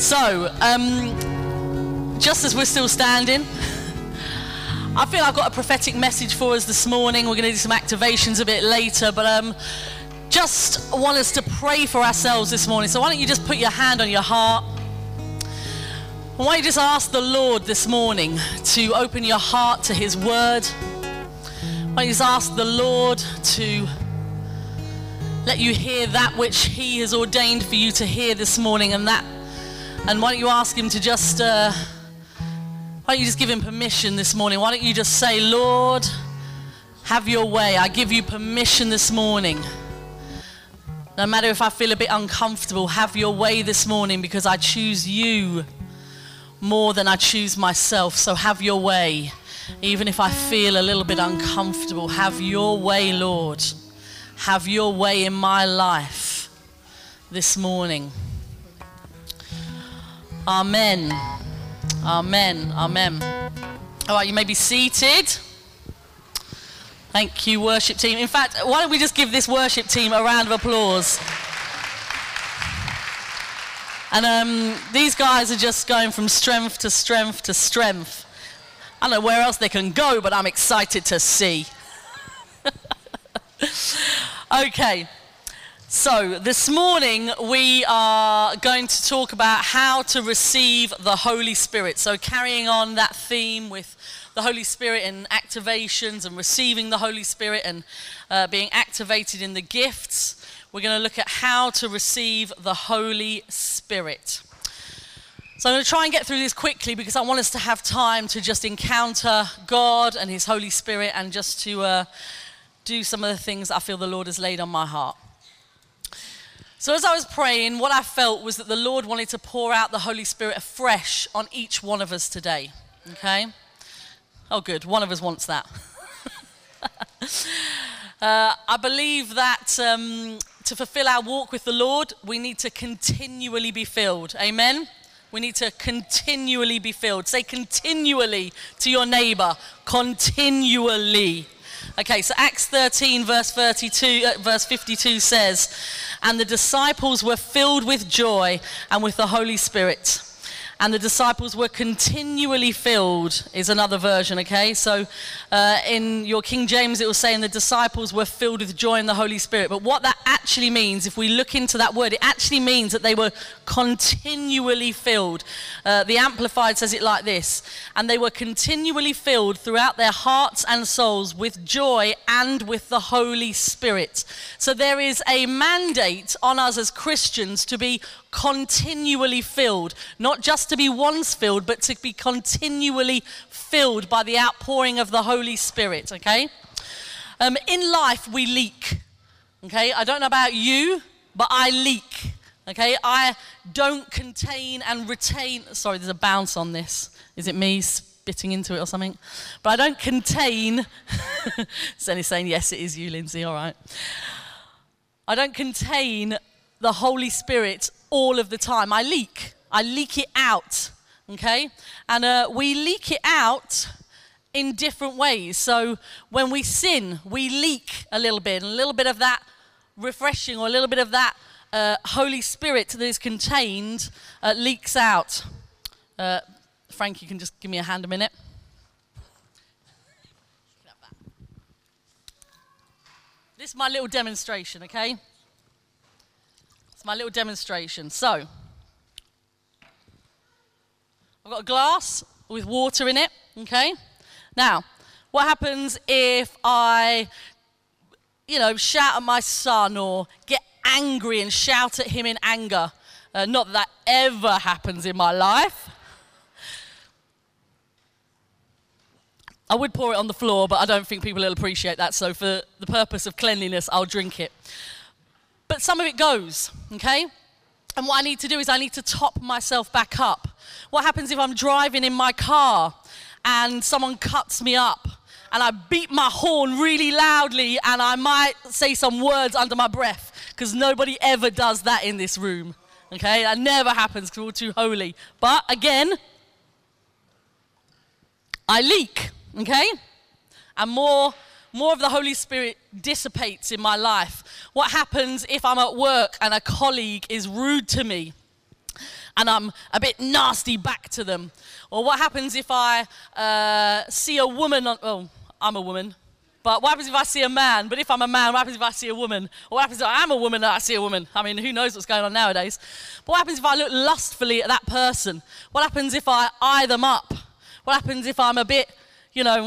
So, um, just as we're still standing, I feel I've got a prophetic message for us this morning. We're going to do some activations a bit later, but um, just want us to pray for ourselves this morning. So, why don't you just put your hand on your heart? Why don't you just ask the Lord this morning to open your heart to His Word? Why don't you just ask the Lord to let you hear that which He has ordained for you to hear this morning, and that, and why don't you ask Him to just, uh, why don't you just give Him permission this morning? Why don't you just say, Lord, have your way. I give you permission this morning. No matter if I feel a bit uncomfortable, have your way this morning because I choose you more than I choose myself. So have your way. Even if I feel a little bit uncomfortable, have your way, Lord. Have your way in my life this morning. Amen. Amen. Amen. All right, you may be seated. Thank you, worship team. In fact, why don't we just give this worship team a round of applause? And um, these guys are just going from strength to strength to strength. I don't know where else they can go, but I'm excited to see. okay, so this morning we are going to talk about how to receive the Holy Spirit. So, carrying on that theme with the Holy Spirit and activations and receiving the Holy Spirit and uh, being activated in the gifts, we're going to look at how to receive the Holy Spirit. So I'm going to try and get through this quickly because I want us to have time to just encounter God and His Holy Spirit and just to uh, do some of the things I feel the Lord has laid on my heart. So, as I was praying, what I felt was that the Lord wanted to pour out the Holy Spirit afresh on each one of us today. Okay? Oh, good. One of us wants that. uh, I believe that um, to fulfill our walk with the Lord, we need to continually be filled. Amen? We need to continually be filled. Say continually to your neighbor. Continually. Okay, so Acts 13, verse 32, uh, verse 52 says, And the disciples were filled with joy and with the Holy Spirit and the disciples were continually filled, is another version, okay? So uh, in your King James, it will say, and the disciples were filled with joy in the Holy Spirit. But what that actually means, if we look into that word, it actually means that they were continually filled. Uh, the Amplified says it like this and they were continually filled throughout their hearts and souls with joy and with the Holy Spirit. So there is a mandate on us as Christians to be continually filled, not just to be once filled, but to be continually filled by the outpouring of the Holy Spirit, okay? Um, in life, we leak, okay? I don't know about you, but I leak, okay? I don't contain and retain. Sorry, there's a bounce on this. Is it me spitting into it or something? But I don't contain. Senny's saying, yes, it is you, Lindsay, all right. I don't contain the Holy Spirit all of the time. I leak. I leak it out. Okay? And uh, we leak it out in different ways. So when we sin, we leak a little bit, and a little bit of that refreshing or a little bit of that uh, Holy Spirit that is contained uh, leaks out. Uh, Frank, you can just give me a hand a minute. This is my little demonstration, okay? It's my little demonstration. So, I've got a glass with water in it, okay? Now, what happens if I, you know, shout at my son or get angry and shout at him in anger? Uh, not that, that ever happens in my life. I would pour it on the floor, but I don't think people will appreciate that. So, for the purpose of cleanliness, I'll drink it. But some of it goes, okay? And what I need to do is I need to top myself back up. What happens if I'm driving in my car and someone cuts me up and I beat my horn really loudly and I might say some words under my breath because nobody ever does that in this room. Okay? That never happens because we're all too holy. But again, I leak. Okay? And more more of the Holy Spirit dissipates in my life. What happens if I'm at work and a colleague is rude to me? and I'm a bit nasty back to them? Or what happens if I uh, see a woman on, oh, I'm a woman. But what happens if I see a man? But if I'm a man, what happens if I see a woman? Or what happens if I am a woman and I see a woman? I mean, who knows what's going on nowadays? But what happens if I look lustfully at that person? What happens if I eye them up? What happens if I'm a bit, you know, and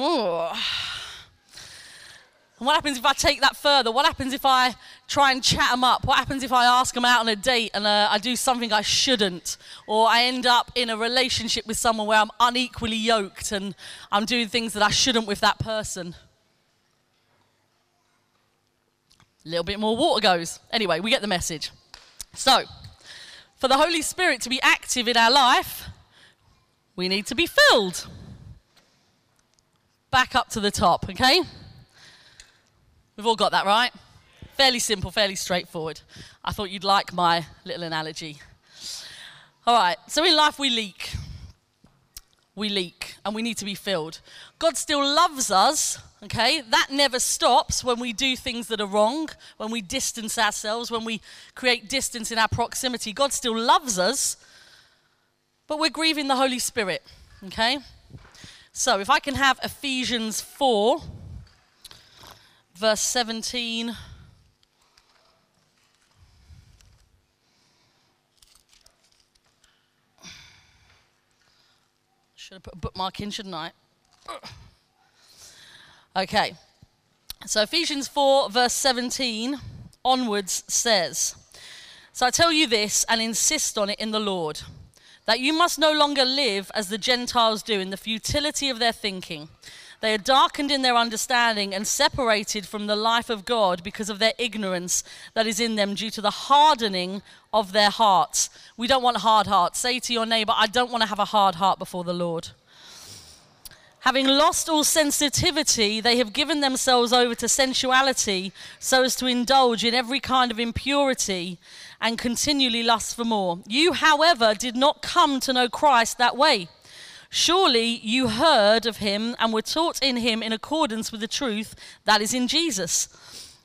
what happens if I take that further? What happens if I try and chat them up? What happens if I ask them out on a date and uh, I do something I shouldn't? Or I end up in a relationship with someone where I'm unequally yoked and I'm doing things that I shouldn't with that person? A little bit more water goes. Anyway, we get the message. So, for the Holy Spirit to be active in our life, we need to be filled. Back up to the top, okay? We've all got that, right? Fairly simple, fairly straightforward. I thought you'd like my little analogy. All right, so in life we leak. We leak and we need to be filled. God still loves us, okay? That never stops when we do things that are wrong, when we distance ourselves, when we create distance in our proximity. God still loves us, but we're grieving the Holy Spirit, okay? So if I can have Ephesians 4 verse 17. Should have put a bookmark in, shouldn't I? Okay. So Ephesians 4, verse 17 onwards says, So I tell you this and insist on it in the Lord, that you must no longer live as the Gentiles do in the futility of their thinking. They are darkened in their understanding and separated from the life of God because of their ignorance that is in them due to the hardening of their hearts. We don't want hard hearts. Say to your neighbor, I don't want to have a hard heart before the Lord. Having lost all sensitivity, they have given themselves over to sensuality so as to indulge in every kind of impurity and continually lust for more. You, however, did not come to know Christ that way. Surely you heard of him and were taught in him in accordance with the truth that is in Jesus.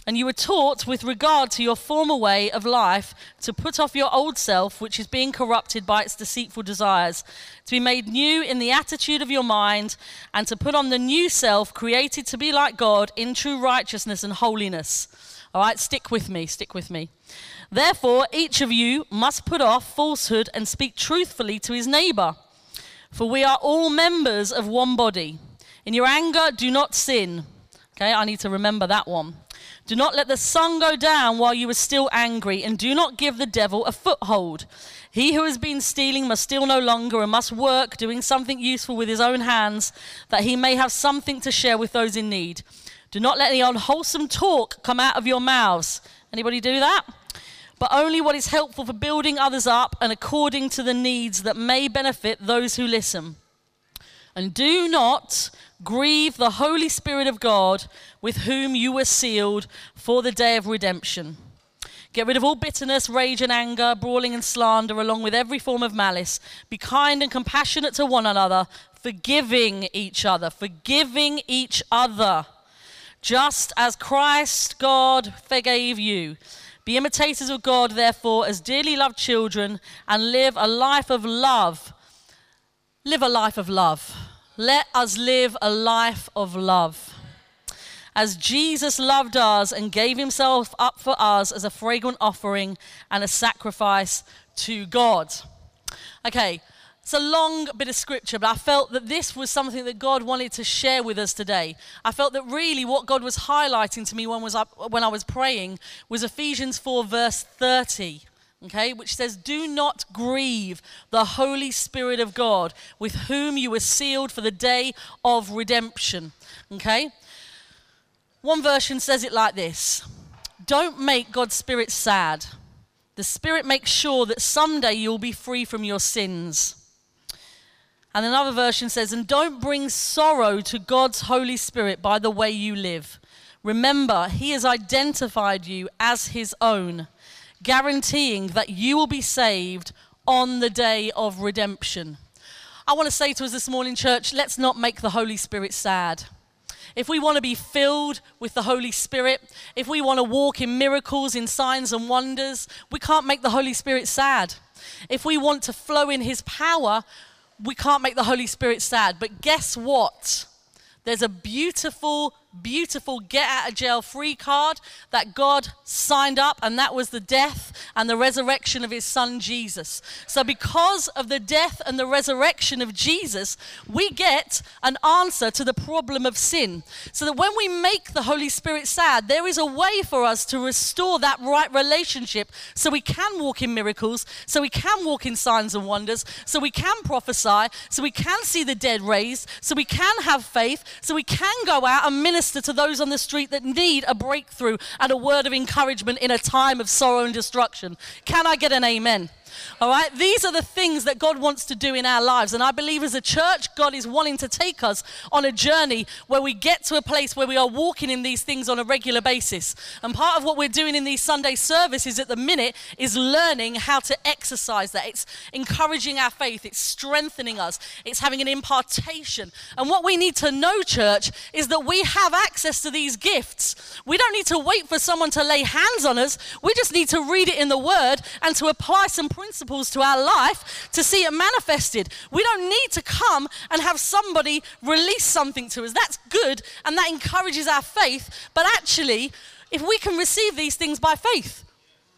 And you were taught with regard to your former way of life to put off your old self, which is being corrupted by its deceitful desires, to be made new in the attitude of your mind, and to put on the new self, created to be like God in true righteousness and holiness. All right, stick with me, stick with me. Therefore, each of you must put off falsehood and speak truthfully to his neighbor for we are all members of one body. In your anger, do not sin. Okay, I need to remember that one. Do not let the sun go down while you are still angry, and do not give the devil a foothold. He who has been stealing must steal no longer and must work, doing something useful with his own hands, that he may have something to share with those in need. Do not let any unwholesome talk come out of your mouths. Anybody do that? But only what is helpful for building others up and according to the needs that may benefit those who listen. And do not grieve the Holy Spirit of God with whom you were sealed for the day of redemption. Get rid of all bitterness, rage, and anger, brawling and slander, along with every form of malice. Be kind and compassionate to one another, forgiving each other, forgiving each other, just as Christ God forgave you. Be imitators of God, therefore, as dearly loved children, and live a life of love. Live a life of love. Let us live a life of love. As Jesus loved us and gave himself up for us as a fragrant offering and a sacrifice to God. Okay, it's a long bit of scripture, but I felt that this was something that God wanted to share with us today. I felt that really what God was highlighting to me when, was up, when I was praying was Ephesians 4, verse 30 okay, which says, Do not grieve the Holy Spirit of God, with whom you were sealed for the day of redemption. Okay? One version says it like this Don't make God's Spirit sad. The Spirit makes sure that someday you'll be free from your sins. And another version says, And don't bring sorrow to God's Holy Spirit by the way you live. Remember, He has identified you as His own, guaranteeing that you will be saved on the day of redemption. I want to say to us this morning, church, let's not make the Holy Spirit sad. If we want to be filled with the Holy Spirit, if we want to walk in miracles, in signs and wonders, we can't make the Holy Spirit sad. If we want to flow in His power, we can't make the Holy Spirit sad. But guess what? There's a beautiful, beautiful get out of jail free card that God signed up, and that was the death and the resurrection of his son Jesus. So, because of the death and the resurrection of Jesus, we get an answer to the problem of sin. So that when we make the Holy Spirit sad, there is a way for us to restore that right relationship so we can walk in miracles, so we can walk in signs and wonders, so we can prophesy, so we can see the dead raised, so we can have faith, so we can go out and minister to those on the street that need a breakthrough and a word of encouragement in a time of sorrow and destruction. Can I get an amen? All right? These are the things that God wants to do in our lives. And I believe as a church, God is wanting to take us on a journey where we get to a place where we are walking in these things on a regular basis. And part of what we're doing in these Sunday services at the minute is learning how to exercise that. It's encouraging our faith, it's strengthening us, it's having an impartation. And what we need to know, church, is that we have access to these gifts. We don't need to wait for someone to lay hands on us, we just need to read it in the Word and to apply some principles to our life to see it manifested. We don't need to come and have somebody release something to us. That's good and that encourages our faith. But actually, if we can receive these things by faith,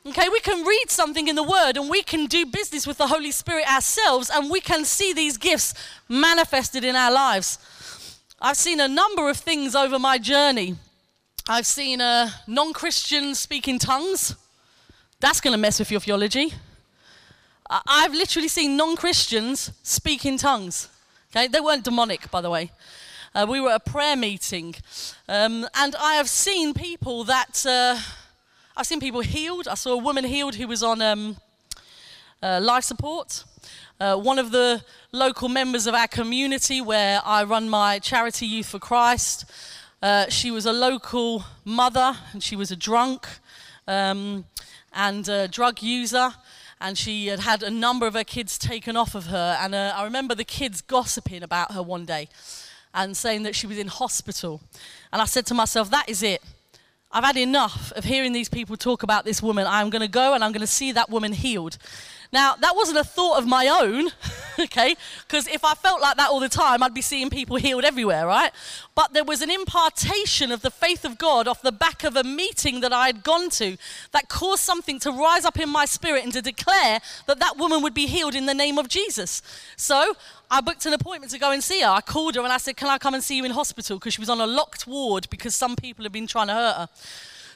Okay, we can read something in the Word and we can do business with the Holy Spirit ourselves and we can see these gifts manifested in our lives. I've seen a number of things over my journey. I've seen uh, a non Christian speak in tongues. That's going to mess with your theology. I've literally seen non Christians speak in tongues. Okay, they weren't demonic, by the way. Uh, we were at a prayer meeting, um, and I have seen people that uh, I've seen people healed. I saw a woman healed who was on um, uh, life support. Uh, one of the local members of our community, where I run my charity Youth for Christ, uh, she was a local mother, and she was a drunk um, and a drug user and she had had a number of her kids taken off of her. And uh, I remember the kids gossiping about her one day and saying that she was in hospital. And I said to myself, that is it. I've had enough of hearing these people talk about this woman. I'm going to go and I'm going to see that woman healed. Now, that wasn't a thought of my own, okay? Because if I felt like that all the time, I'd be seeing people healed everywhere, right? But there was an impartation of the faith of God off the back of a meeting that I had gone to that caused something to rise up in my spirit and to declare that that woman would be healed in the name of Jesus. So I booked an appointment to go and see her. I called her and I said, Can I come and see you in hospital? Because she was on a locked ward because some people had been trying to hurt her.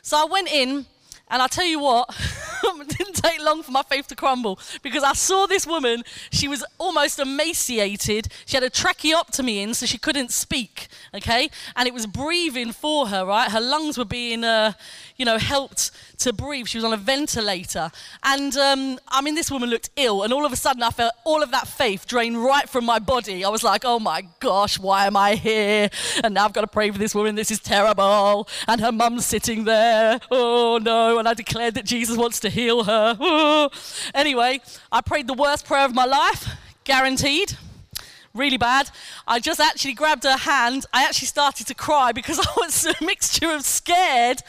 So I went in and I tell you what, it didn't take long for my faith to crumble because I saw this woman. She was almost emaciated. She had a tracheotomy in, so she couldn't speak, okay? And it was breathing for her, right? Her lungs were being, uh, you know, helped to breathe. She was on a ventilator. And um, I mean, this woman looked ill. And all of a sudden, I felt all of that faith drain right from my body. I was like, oh my gosh, why am I here? And now I've got to pray for this woman. This is terrible. And her mum's sitting there. Oh no. And I declared that Jesus wants to heal her. Oh. Anyway, I prayed the worst prayer of my life, guaranteed really bad. I just actually grabbed her hand. I actually started to cry because I was a mixture of scared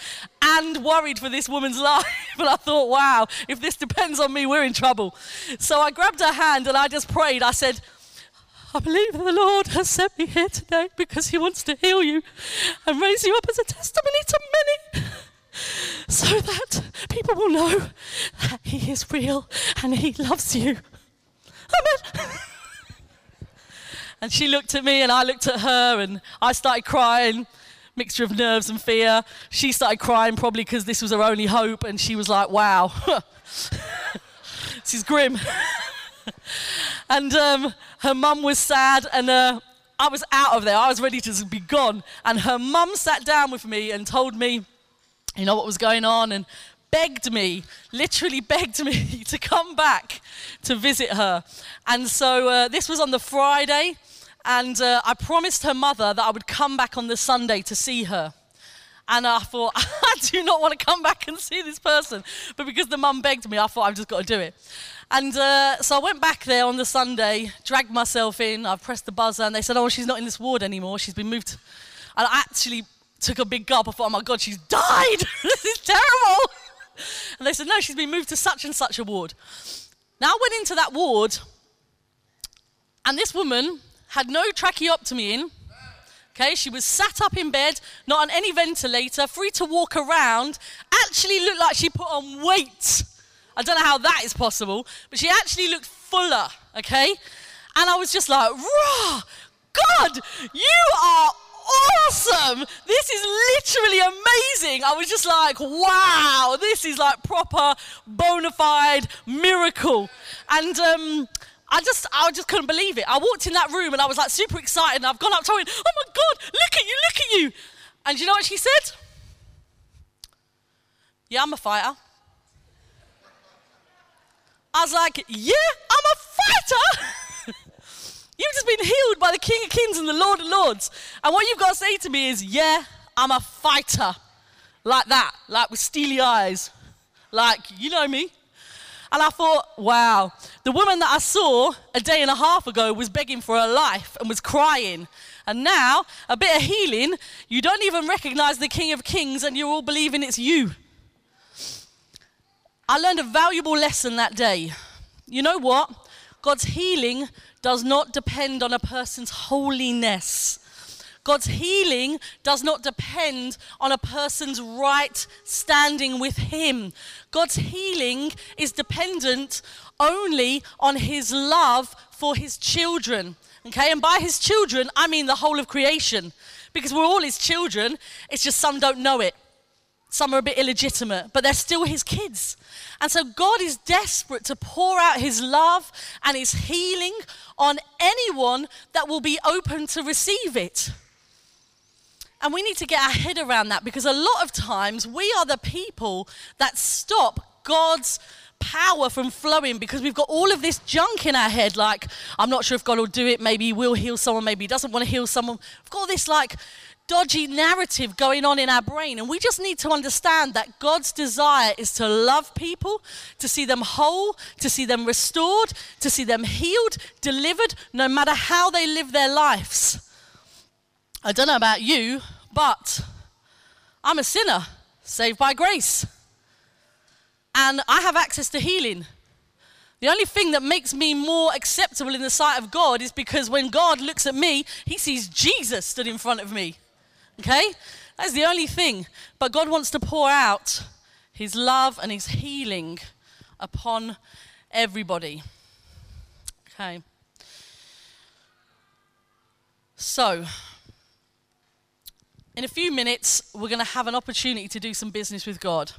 and worried for this woman's life. And I thought, wow, if this depends on me, we're in trouble. So I grabbed her hand and I just prayed. I said, I believe the Lord has sent me here today because He wants to heal you and raise you up as a testimony to many so that people will know that He is real and He loves you. Amen. And she looked at me and I looked at her and I started crying, mixture of nerves and fear. She started crying probably because this was her only hope and she was like, wow, this is grim. and um, her mum was sad and uh, I was out of there. I was ready to be gone. And her mum sat down with me and told me, you know, what was going on and begged me, literally begged me to come back to visit her. And so uh, this was on the Friday. And uh, I promised her mother that I would come back on the Sunday to see her. And I thought, I do not want to come back and see this person. But because the mum begged me, I thought I've just got to do it. And uh, so I went back there on the Sunday, dragged myself in, I pressed the buzzer, and they said, Oh, she's not in this ward anymore. She's been moved. And I actually took a big gulp. I thought, Oh my God, she's died. this is terrible. And they said, No, she's been moved to such and such a ward. Now I went into that ward, and this woman had no tracheotomy in. Okay, she was sat up in bed, not on any ventilator, free to walk around. Actually, looked like she put on weight. I don't know how that is possible, but she actually looked fuller. Okay, and I was just like, "Raw, God, you are awesome. This is literally amazing. I was just like, wow, this is like proper bona fide miracle. And um, I just, I just couldn't believe it. I walked in that room and I was like super excited. And I've gone up to her, oh my God, look at you, look at you. And you know what she said? Yeah, I'm a fighter. I was like, yeah, I'm a fighter. You've just been healed by the King of Kings and the Lord of Lords. And what you've got to say to me is, yeah, I'm a fighter. Like that, like with steely eyes. Like, you know me. And I thought, wow, the woman that I saw a day and a half ago was begging for her life and was crying. And now, a bit of healing, you don't even recognize the King of Kings and you're all believing it's you. I learned a valuable lesson that day. You know what? God's healing does not depend on a person's holiness. God's healing does not depend on a person's right standing with Him. God's healing is dependent only on His love for His children. Okay, and by His children, I mean the whole of creation. Because we're all His children, it's just some don't know it. Some are a bit illegitimate, but they're still his kids. And so God is desperate to pour out his love and his healing on anyone that will be open to receive it. And we need to get our head around that because a lot of times we are the people that stop God's power from flowing because we've got all of this junk in our head like i'm not sure if god will do it maybe he will heal someone maybe he doesn't want to heal someone we've got all this like dodgy narrative going on in our brain. And we just need to understand that God's desire is to love people, to see them whole, to see them restored, to see them healed, delivered, no matter how they live their lives. I don't know about you, but I'm a sinner saved by grace. And I have access to healing. The only thing that makes me more acceptable in the sight of God is because when God looks at me, he sees Jesus stood in front of me. Okay? That's the only thing. But God wants to pour out His love and His healing upon everybody. Okay. So, in a few minutes, we're going to have an opportunity to do some business with God.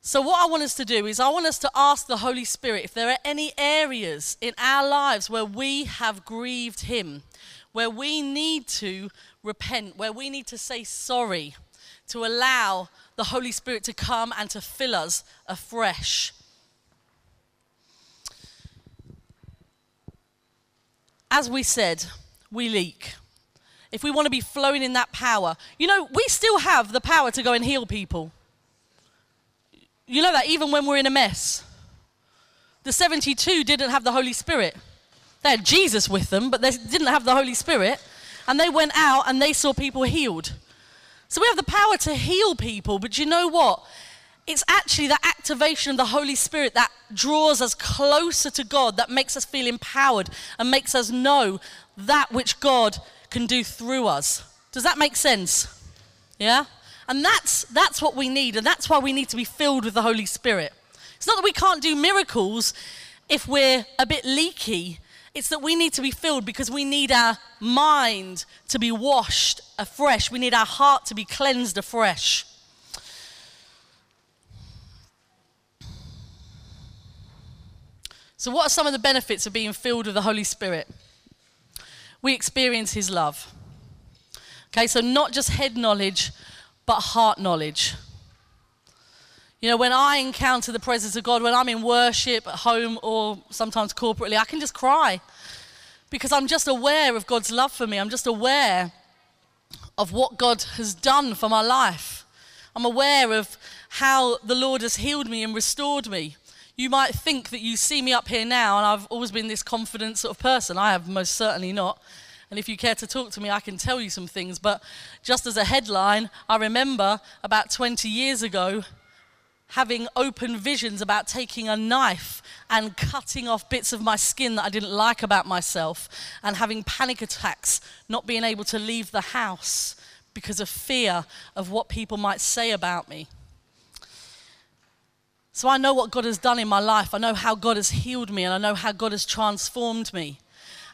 So, what I want us to do is, I want us to ask the Holy Spirit if there are any areas in our lives where we have grieved Him, where we need to repent, where we need to say sorry, to allow the Holy Spirit to come and to fill us afresh. As we said, we leak. If we want to be flowing in that power, you know, we still have the power to go and heal people. You know that even when we're in a mess. The 72 didn't have the Holy Spirit. They had Jesus with them, but they didn't have the Holy Spirit and they went out and they saw people healed. So we have the power to heal people, but you know what? It's actually the activation of the Holy Spirit that draws us closer to God, that makes us feel empowered and makes us know that which God can do through us. Does that make sense? Yeah? And that's, that's what we need, and that's why we need to be filled with the Holy Spirit. It's not that we can't do miracles if we're a bit leaky it's that we need to be filled because we need our mind to be washed afresh. We need our heart to be cleansed afresh. So, what are some of the benefits of being filled with the Holy Spirit? We experience His love. Okay, so not just head knowledge, but heart knowledge. You know, when I encounter the presence of God, when I'm in worship at home or sometimes corporately, I can just cry because I'm just aware of God's love for me. I'm just aware of what God has done for my life. I'm aware of how the Lord has healed me and restored me. You might think that you see me up here now and I've always been this confident sort of person. I have most certainly not. And if you care to talk to me, I can tell you some things. But just as a headline, I remember about 20 years ago having open visions about taking a knife and cutting off bits of my skin that I didn't like about myself, and having panic attacks, not being able to leave the house because of fear of what people might say about me. So I know what God has done in my life. I know how God has healed me, and I know how God has transformed me.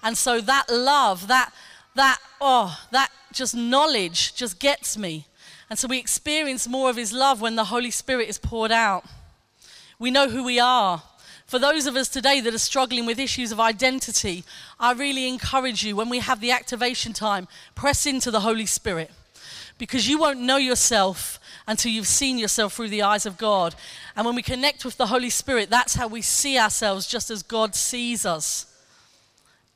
And so that love, that, that, oh, that just knowledge just gets me. And so we experience more of His love when the Holy Spirit is poured out. We know who we are. For those of us today that are struggling with issues of identity, I really encourage you when we have the activation time, press into the Holy Spirit because you won't know yourself until you've seen yourself through the eyes of God. And when we connect with the Holy Spirit, that's how we see ourselves just as God sees us.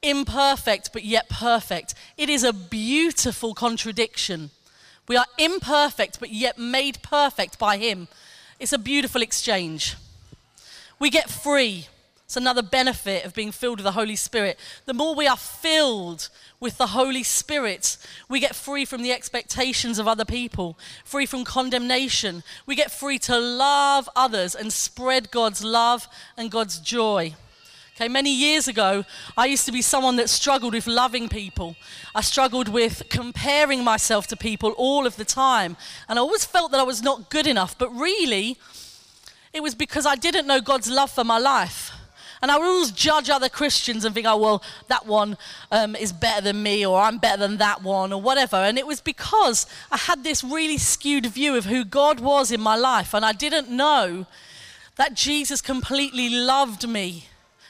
Imperfect, but yet perfect. It is a beautiful contradiction. We are imperfect, but yet made perfect by Him. It's a beautiful exchange. We get free. It's another benefit of being filled with the Holy Spirit. The more we are filled with the Holy Spirit, we get free from the expectations of other people, free from condemnation. We get free to love others and spread God's love and God's joy. Okay, many years ago, I used to be someone that struggled with loving people. I struggled with comparing myself to people all of the time. And I always felt that I was not good enough. But really, it was because I didn't know God's love for my life. And I would always judge other Christians and think, oh, well, that one um, is better than me, or I'm better than that one, or whatever. And it was because I had this really skewed view of who God was in my life, and I didn't know that Jesus completely loved me.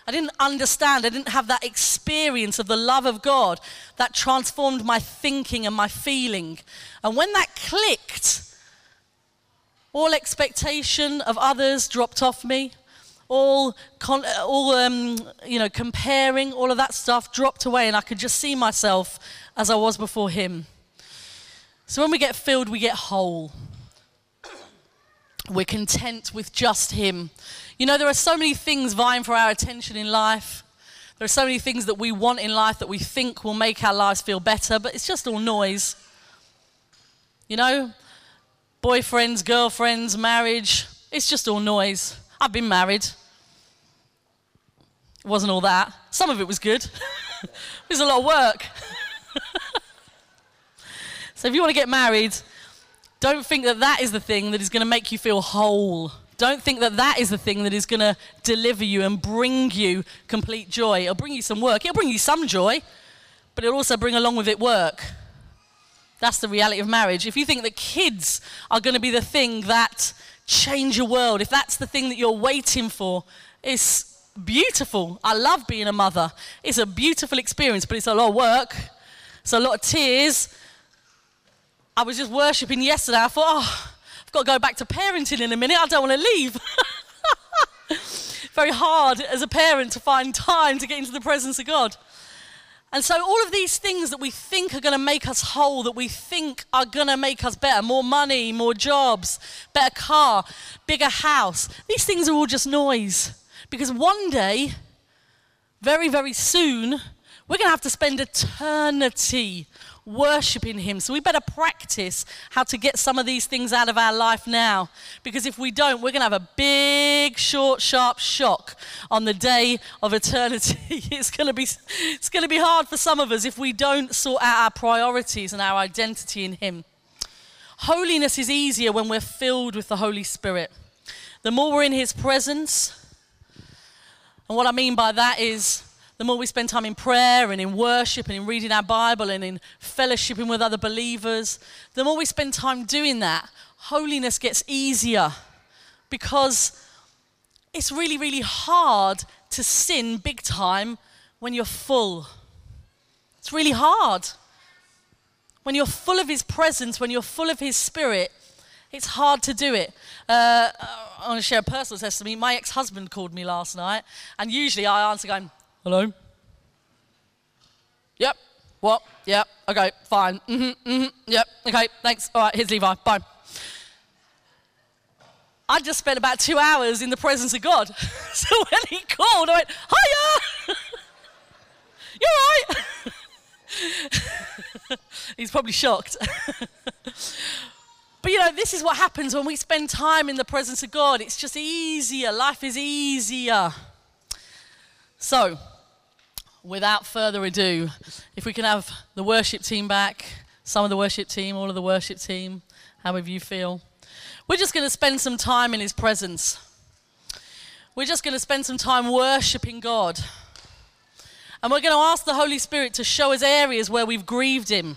I didn't understand, I didn't have that experience of the love of God that transformed my thinking and my feeling. And when that clicked, all expectation of others dropped off me all, all um, you know, comparing, all of that stuff dropped away, and I could just see myself as I was before Him. So when we get filled, we get whole. We're content with just Him. You know, there are so many things vying for our attention in life. There are so many things that we want in life that we think will make our lives feel better, but it's just all noise. You know, boyfriends, girlfriends, marriage, it's just all noise. I've been married. It wasn't all that. Some of it was good. it was a lot of work. so if you want to get married, don't think that that is the thing that is going to make you feel whole. Don't think that that is the thing that is going to deliver you and bring you complete joy. It'll bring you some work. It'll bring you some joy, but it'll also bring along with it work. That's the reality of marriage. If you think that kids are going to be the thing that change your world, if that's the thing that you're waiting for, it's beautiful. I love being a mother. It's a beautiful experience, but it's a lot of work. It's a lot of tears. I was just worshiping yesterday. I thought, oh, I've got to go back to parenting in a minute. I don't want to leave. Very hard as a parent to find time to get into the presence of God. And so, all of these things that we think are going to make us whole, that we think are going to make us better more money, more jobs, better car, bigger house these things are all just noise. Because one day, very, very soon, we're going to have to spend eternity worshiping Him. So we better practice how to get some of these things out of our life now. Because if we don't, we're going to have a big, short, sharp shock on the day of eternity. it's going to be, it's going to be hard for some of us if we don't sort out our priorities and our identity in Him. Holiness is easier when we're filled with the Holy Spirit. The more we're in His presence, and what I mean by that is the more we spend time in prayer and in worship and in reading our Bible and in fellowshipping with other believers, the more we spend time doing that, holiness gets easier because it's really, really hard to sin big time when you're full. It's really hard. When you're full of His presence, when you're full of His Spirit, it's hard to do it. Uh, I want to share a personal testimony. My ex husband called me last night, and usually I answer going, Hello? Yep. What? Yep. Okay, fine. Mm-hmm, mm-hmm. Yep. Okay, thanks. All right, here's Levi. Bye. I just spent about two hours in the presence of God. so when he called, I went, Hiya! You're right. He's probably shocked. But you know, this is what happens when we spend time in the presence of God. It's just easier. Life is easier. So, without further ado, if we can have the worship team back, some of the worship team, all of the worship team, however you feel. We're just going to spend some time in His presence. We're just going to spend some time worshiping God. And we're going to ask the Holy Spirit to show us areas where we've grieved Him.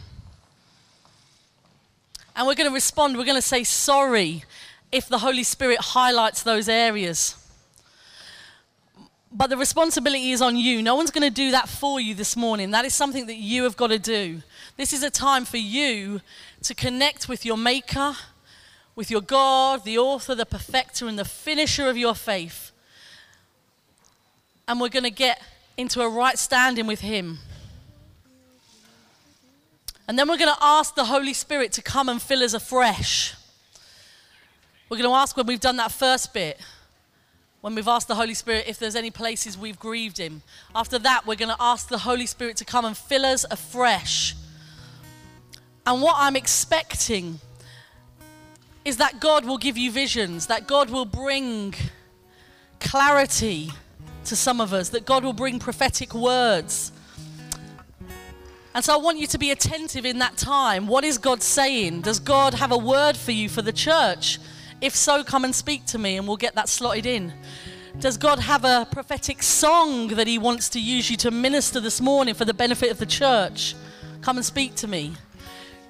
And we're going to respond, we're going to say sorry if the Holy Spirit highlights those areas. But the responsibility is on you. No one's going to do that for you this morning. That is something that you have got to do. This is a time for you to connect with your Maker, with your God, the author, the perfecter, and the finisher of your faith. And we're going to get into a right standing with Him. And then we're going to ask the Holy Spirit to come and fill us afresh. We're going to ask when we've done that first bit, when we've asked the Holy Spirit if there's any places we've grieved Him. After that, we're going to ask the Holy Spirit to come and fill us afresh. And what I'm expecting is that God will give you visions, that God will bring clarity to some of us, that God will bring prophetic words and so I want you to be attentive in that time. What is God saying? Does God have a word for you for the church? If so, come and speak to me and we'll get that slotted in. Does God have a prophetic song that He wants to use you to minister this morning for the benefit of the church? Come and speak to me.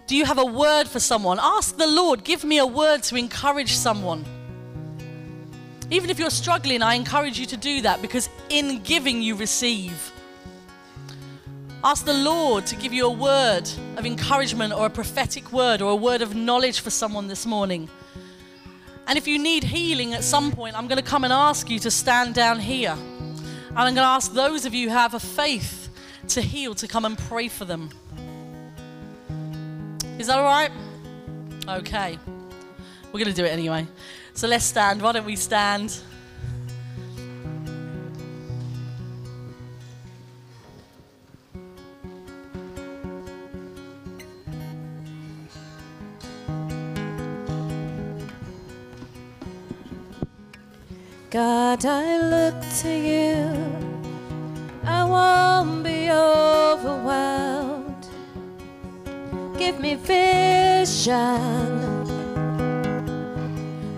Do you have a word for someone? Ask the Lord, give me a word to encourage someone. Even if you're struggling, I encourage you to do that because in giving, you receive. Ask the Lord to give you a word of encouragement or a prophetic word or a word of knowledge for someone this morning. And if you need healing at some point, I'm going to come and ask you to stand down here. And I'm going to ask those of you who have a faith to heal to come and pray for them. Is that all right? Okay. We're going to do it anyway. So let's stand. Why don't we stand? God, I look to you. I won't be overwhelmed. Give me vision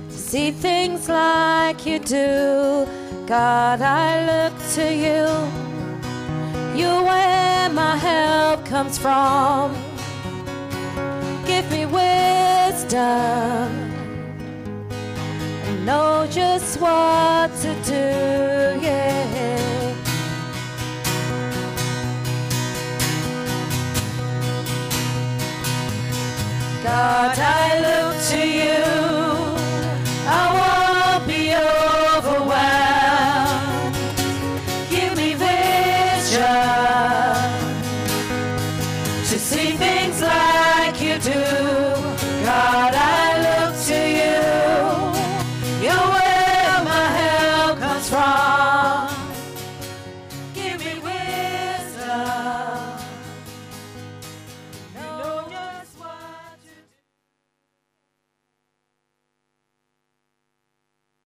to see things like you do. God, I look to you. You where my help comes from. Give me wisdom know just what to do, yeah. God, I